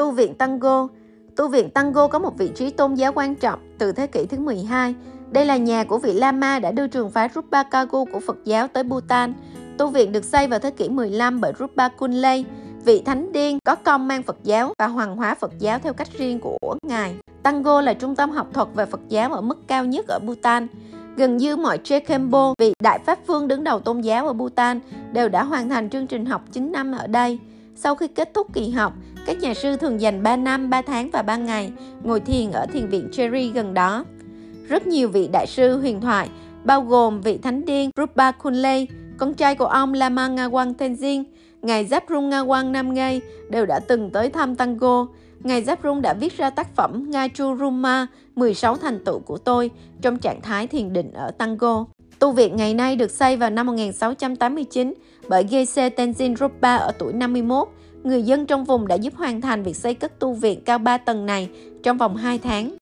Tu viện Tango Tu viện Tango có một vị trí tôn giáo quan trọng từ thế kỷ thứ 12. Đây là nhà của vị Lama đã đưa trường phái Rupa Kagu của Phật giáo tới Bhutan. Tu viện được xây vào thế kỷ 15 bởi Rupa Kunley, vị thánh điên có công mang Phật giáo và hoàng hóa Phật giáo theo cách riêng của ngài. Tango là trung tâm học thuật về Phật giáo ở mức cao nhất ở Bhutan. Gần như mọi Chekembo, vị đại pháp phương đứng đầu tôn giáo ở Bhutan, đều đã hoàn thành chương trình học 9 năm ở đây. Sau khi kết thúc kỳ học, các nhà sư thường dành 3 năm, 3 tháng và 3 ngày ngồi thiền ở thiền viện Cherry gần đó. Rất nhiều vị đại sư huyền thoại, bao gồm vị thánh điên Rupa Kunley, con trai của ông Lama Ngawang Tenzin, Ngài Giáp-rung Ngawang Namgay đều đã từng tới thăm Tango. Ngài Giáp-rung đã viết ra tác phẩm Ngachuruma, 16 thành tựu của tôi, trong trạng thái thiền định ở Tango. Tu viện ngày nay được xây vào năm 1689 bởi Geshe Tenzin Rupa ở tuổi 51. Người dân trong vùng đã giúp hoàn thành việc xây cất tu viện cao 3 tầng này trong vòng 2 tháng.